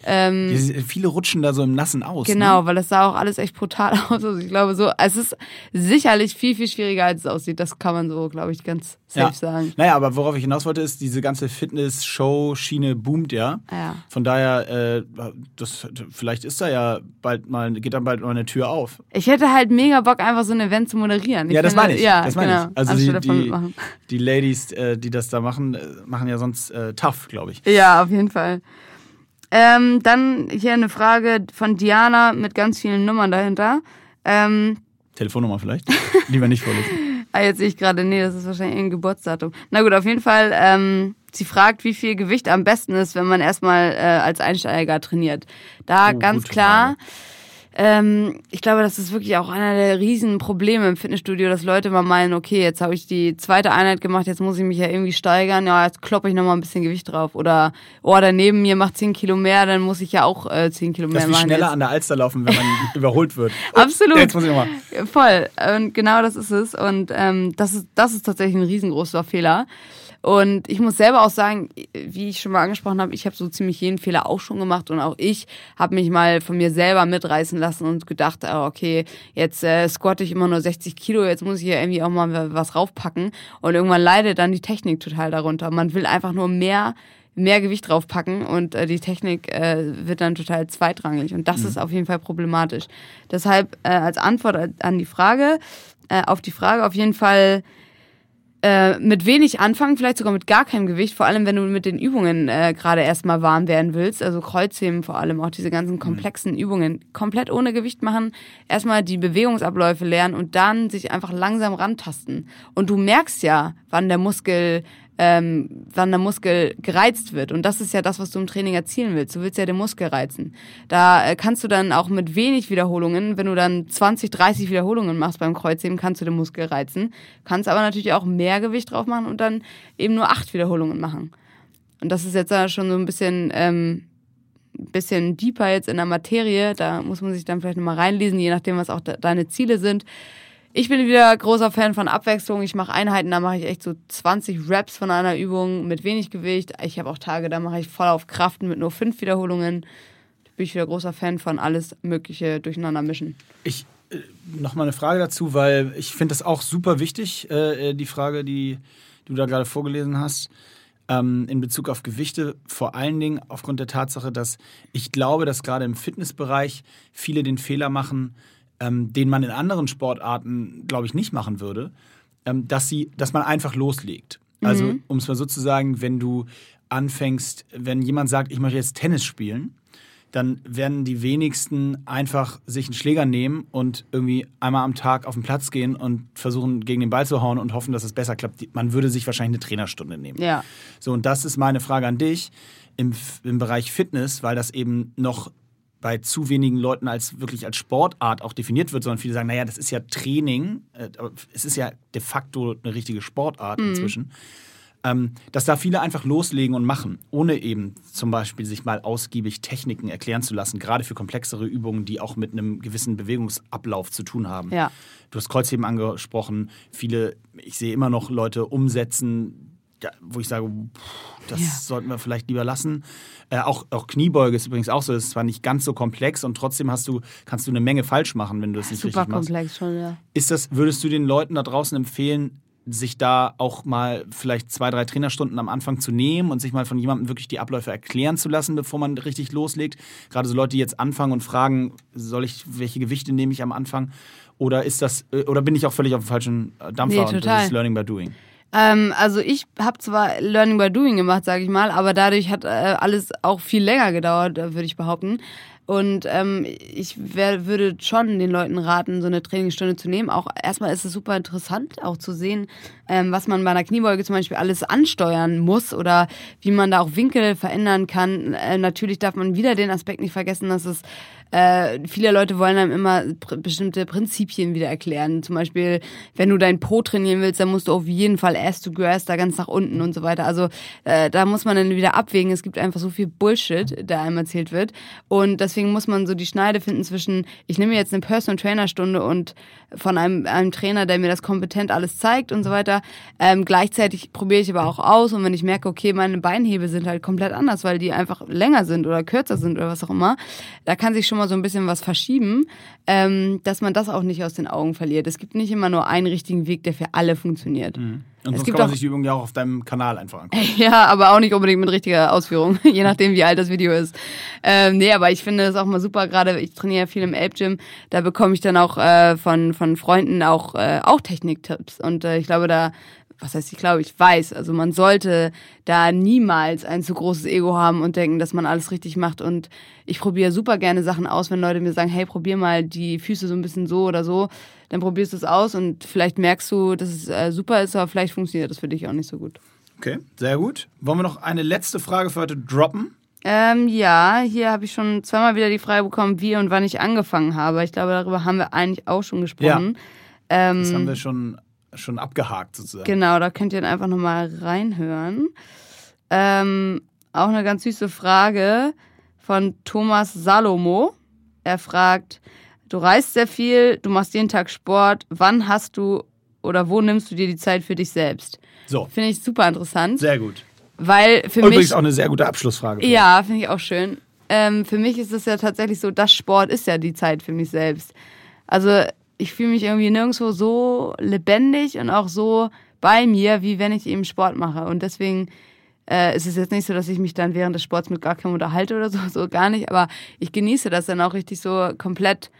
Speaker 2: Ähm,
Speaker 1: Die- Viele rutschen da so im Nassen aus.
Speaker 2: Genau,
Speaker 1: Ne?
Speaker 2: weil das sah auch alles echt brutal aus. Also ich glaube so, es ist sicherlich viel, viel schwieriger, als es aussieht. Das kann man so, glaube ich, ganz safe
Speaker 1: Ja.
Speaker 2: sagen.
Speaker 1: Naja, aber worauf ich hinaus wollte, ist, diese ganze Fitness-Show-Schiene boomt ja.
Speaker 2: Ja.
Speaker 1: Von daher, äh, das, vielleicht ist da ja bald mal, geht dann bald mal eine Tür auf.
Speaker 2: Ich hätte halt mega Bock, einfach so ein Event zu moderieren.
Speaker 1: ja, das meine ich.
Speaker 2: Ja,
Speaker 1: das meine
Speaker 2: genau.
Speaker 1: ich. Also die, die, die Ladies, äh, die das da machen, äh, machen ja sonst äh, tough, glaube ich.
Speaker 2: Ja, auf jeden Fall. Ähm, dann hier eine Frage von Diana mit ganz vielen Nummern dahinter. Ähm,
Speaker 1: Telefonnummer vielleicht? Lieber nicht vorlesen.
Speaker 2: ah, jetzt sehe ich gerade, nee, das ist wahrscheinlich ein Geburtsdatum. Na gut, auf jeden Fall. Ähm, sie fragt, wie viel Gewicht am besten ist, wenn man erstmal äh, als Einsteiger trainiert. Da
Speaker 1: Oh,
Speaker 2: ganz klar.
Speaker 1: Frage.
Speaker 2: Ähm, ich glaube, das ist wirklich auch einer der riesen Probleme im Fitnessstudio, dass Leute mal meinen, okay, jetzt habe ich die zweite Einheit gemacht, jetzt muss ich mich ja irgendwie steigern, ja, jetzt kloppe ich nochmal ein bisschen Gewicht drauf. Oder, oh, der neben mir macht 10 Kilo mehr, dann muss ich ja auch äh, 10 Kilo
Speaker 1: Das
Speaker 2: mehr machen.
Speaker 1: schneller
Speaker 2: jetzt.
Speaker 1: an der Alster laufen, wenn man überholt wird.
Speaker 2: Absolut.
Speaker 1: Jetzt muss ich nochmal.
Speaker 2: Voll. Und genau das ist es. Und ähm, das, ist, das ist tatsächlich ein riesengroßer Fehler. Und ich muss selber auch sagen, wie ich schon mal angesprochen habe, ich habe so ziemlich jeden Fehler auch schon gemacht und auch ich habe mich mal von mir selber mitreißen lassen und gedacht, ah, okay, jetzt äh, squatte ich immer nur 60 Kilo, jetzt muss ich hier irgendwie auch mal was raufpacken. Und irgendwann leidet dann die Technik total darunter. Man will einfach nur mehr mehr Gewicht draufpacken und äh, die Technik äh, wird dann total zweitrangig und das ist auf jeden Fall problematisch. Deshalb äh, als Antwort an die Frage, äh, auf die Frage auf jeden Fall äh, mit wenig anfangen, vielleicht sogar mit gar keinem Gewicht, vor allem wenn du mit den Übungen äh, gerade erstmal warm werden willst, also Kreuzheben vor allem, auch diese ganzen komplexen Übungen, komplett ohne Gewicht machen, erstmal die Bewegungsabläufe lernen und dann sich einfach langsam rantasten. Und du merkst ja, wann der Muskel ähm, wann der Muskel gereizt wird. Und das ist ja das, was du im Training erzielen willst. Du willst ja den Muskel reizen. Da äh, kannst du dann auch mit wenig Wiederholungen, wenn du dann 20, 30 Wiederholungen machst beim Kreuzheben, kannst du den Muskel reizen. Kannst aber natürlich auch mehr Gewicht drauf machen und dann eben nur acht Wiederholungen machen. Und das ist jetzt schon so ein bisschen, ähm, bisschen deeper jetzt in der Materie. Da muss man sich dann vielleicht nochmal reinlesen, je nachdem, was auch de deine Ziele sind. Ich bin wieder großer Fan von Abwechslung. Ich mache Einheiten, da mache ich echt so 20 Reps von einer Übung mit wenig Gewicht. Ich habe auch Tage, da mache ich voll auf Kraft mit nur fünf Wiederholungen. Da bin ich wieder großer Fan von alles Mögliche durcheinander mischen.
Speaker 1: Ich äh, noch mal eine Frage dazu, weil ich finde das auch super wichtig, äh, die Frage, die du da gerade vorgelesen hast, ähm, in Bezug auf Gewichte. Vor allen Dingen aufgrund der Tatsache, dass ich glaube, dass gerade im Fitnessbereich viele den Fehler machen, ähm, den man in anderen Sportarten, glaube ich, nicht machen würde, ähm, dass sie, dass man einfach loslegt. Also, um es mal so zu sagen, wenn du anfängst, wenn jemand sagt, ich möchte jetzt Tennis spielen, dann werden die wenigsten einfach sich einen Schläger nehmen und irgendwie einmal am Tag auf den Platz gehen und versuchen, gegen den Ball zu hauen und hoffen, dass es besser klappt. Man würde sich wahrscheinlich eine Trainerstunde nehmen.
Speaker 2: Ja.
Speaker 1: So, und das ist meine Frage an dich im, im Bereich Fitness, weil das eben noch bei zu wenigen Leuten als wirklich als Sportart auch definiert wird, sondern viele sagen, naja, das ist ja Training, äh, es ist ja de facto eine richtige Sportart inzwischen. Ähm, dass da viele einfach loslegen und machen, ohne eben zum Beispiel sich mal ausgiebig Techniken erklären zu lassen, gerade für komplexere Übungen, die auch mit einem gewissen Bewegungsablauf zu tun haben.
Speaker 2: Ja.
Speaker 1: Du hast Kreuzheben angesprochen. Viele, ich sehe immer noch Leute umsetzen, wo ich sage, pff, das
Speaker 2: Ja.
Speaker 1: sollten wir vielleicht lieber lassen. Äh, auch, auch Kniebeuge ist übrigens auch so. Das ist zwar nicht ganz so komplex und trotzdem hast du, kannst du eine Menge falsch machen, wenn du das nicht
Speaker 2: Super
Speaker 1: richtig machst.
Speaker 2: komplex schon, ja.
Speaker 1: Ist das, würdest du den Leuten da draußen empfehlen, sich da auch mal vielleicht zwei, drei Trainerstunden am Anfang zu nehmen und sich mal von jemandem wirklich die Abläufe erklären zu lassen, bevor man richtig loslegt? Gerade so Leute, die jetzt anfangen und fragen, soll ich, welche Gewichte nehme ich am Anfang? Oder ist das, äh, oder bin ich auch völlig auf dem falschen äh, Dampfer
Speaker 2: Nee,
Speaker 1: und das
Speaker 2: total.
Speaker 1: ist Learning by Doing?
Speaker 2: Ähm, also ich habe zwar Learning by Doing gemacht, sage ich mal, aber dadurch hat äh, alles auch viel länger gedauert, äh, würde ich behaupten. Und ähm, ich wär, würde schon den Leuten raten, so eine Trainingsstunde zu nehmen. Auch erstmal ist es super interessant, auch zu sehen, ähm, was man bei einer Kniebeuge zum Beispiel alles ansteuern muss oder wie man da auch Winkel verändern kann. Äh, natürlich darf man wieder den Aspekt nicht vergessen, dass es äh, viele Leute wollen einem immer pr bestimmte Prinzipien wieder erklären. Zum Beispiel, wenn du dein Po trainieren willst, dann musst du auf jeden Fall Ass to Grass da ganz nach unten und so weiter. Also äh, da muss man dann wieder abwägen. Es gibt einfach so viel Bullshit, der einem erzählt wird. Und deswegen muss man so die Schneide finden zwischen, ich nehme jetzt eine Personal Trainer Stunde und von einem, einem Trainer, der mir das kompetent alles zeigt und so weiter. Ähm, gleichzeitig probiere ich aber auch aus und wenn ich merke, okay, meine Beinhebe sind halt komplett anders, weil die einfach länger sind oder kürzer sind oder was auch immer, da kann sich schon mal so ein bisschen was verschieben, ähm, dass man das auch nicht aus den Augen verliert. Es gibt nicht immer nur einen richtigen Weg, der für alle funktioniert.
Speaker 1: Mhm. Und
Speaker 2: Es
Speaker 1: sonst
Speaker 2: gibt
Speaker 1: kann man
Speaker 2: auch-
Speaker 1: sich die Übung ja auch auf deinem Kanal einfach angucken.
Speaker 2: Ja, aber auch nicht unbedingt mit richtiger Ausführung, je nachdem, wie alt das Video ist. Ähm, nee, aber ich finde das auch mal super, gerade ich trainiere ja viel im Ape Gym, da bekomme ich dann auch äh, von, von Freunden auch, äh, auch Techniktipps. Und äh, ich glaube, da, was heißt ich glaube, ich weiß, also man sollte da niemals ein zu großes Ego haben und denken, dass man alles richtig macht. Und ich probiere super gerne Sachen aus, wenn Leute mir sagen, hey, probier mal die Füße so ein bisschen so oder so, dann probierst du es aus und vielleicht merkst du, dass es äh, super ist, aber vielleicht funktioniert das für dich auch nicht so gut.
Speaker 1: Okay, sehr gut. Wollen wir noch eine letzte Frage für heute droppen?
Speaker 2: Ähm, ja, hier habe ich schon zweimal wieder die Frage bekommen, wie und wann ich angefangen habe. Ich glaube, darüber haben wir eigentlich auch schon gesprochen. Ähm,
Speaker 1: Das haben wir schon, schon abgehakt sozusagen.
Speaker 2: Genau, da könnt ihr dann einfach nochmal reinhören. Ähm, auch eine ganz süße Frage von Thomas Salomo. Er fragt, du reist sehr viel, du machst jeden Tag Sport, wann hast du oder wo nimmst du dir die Zeit für dich selbst?
Speaker 1: So,
Speaker 2: Finde ich super interessant,
Speaker 1: sehr gut.
Speaker 2: weil für
Speaker 1: Übrigens
Speaker 2: mich...
Speaker 1: auch eine sehr gute Abschlussfrage.
Speaker 2: Ja, finde ich auch schön. Ähm, für mich ist es ja tatsächlich so, das Sport ist ja die Zeit für mich selbst. Also ich fühle mich irgendwie nirgendwo so lebendig und auch so bei mir, wie wenn ich eben Sport mache. Und deswegen äh, ist es jetzt nicht so, dass ich mich dann während des Sports mit gar keinem unterhalte oder so, so gar nicht. Aber ich genieße das dann auch richtig so komplett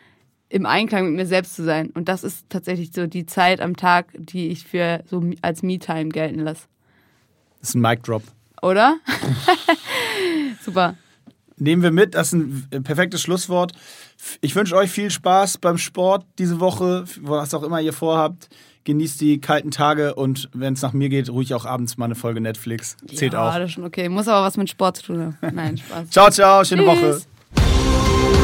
Speaker 2: im Einklang mit mir selbst zu sein. Und das ist tatsächlich so die Zeit am Tag, die ich für so als Me-Time gelten lasse.
Speaker 1: Das ist ein Mic Drop.
Speaker 2: Oder? Super.
Speaker 1: Nehmen wir mit, das ist ein äh, perfektes Schlusswort. Ich wünsche euch viel Spaß beim Sport diese Woche, was auch immer ihr vorhabt. Genießt die kalten Tage und wenn es nach mir geht, ruhig auch abends mal eine Folge Netflix. Zählt
Speaker 2: ja,
Speaker 1: auch.
Speaker 2: das ist schon okay. Muss aber was mit Sport zu tun haben. Nein, Spaß.
Speaker 1: Ciao, ciao, schöne
Speaker 2: Tschüss.
Speaker 1: Woche.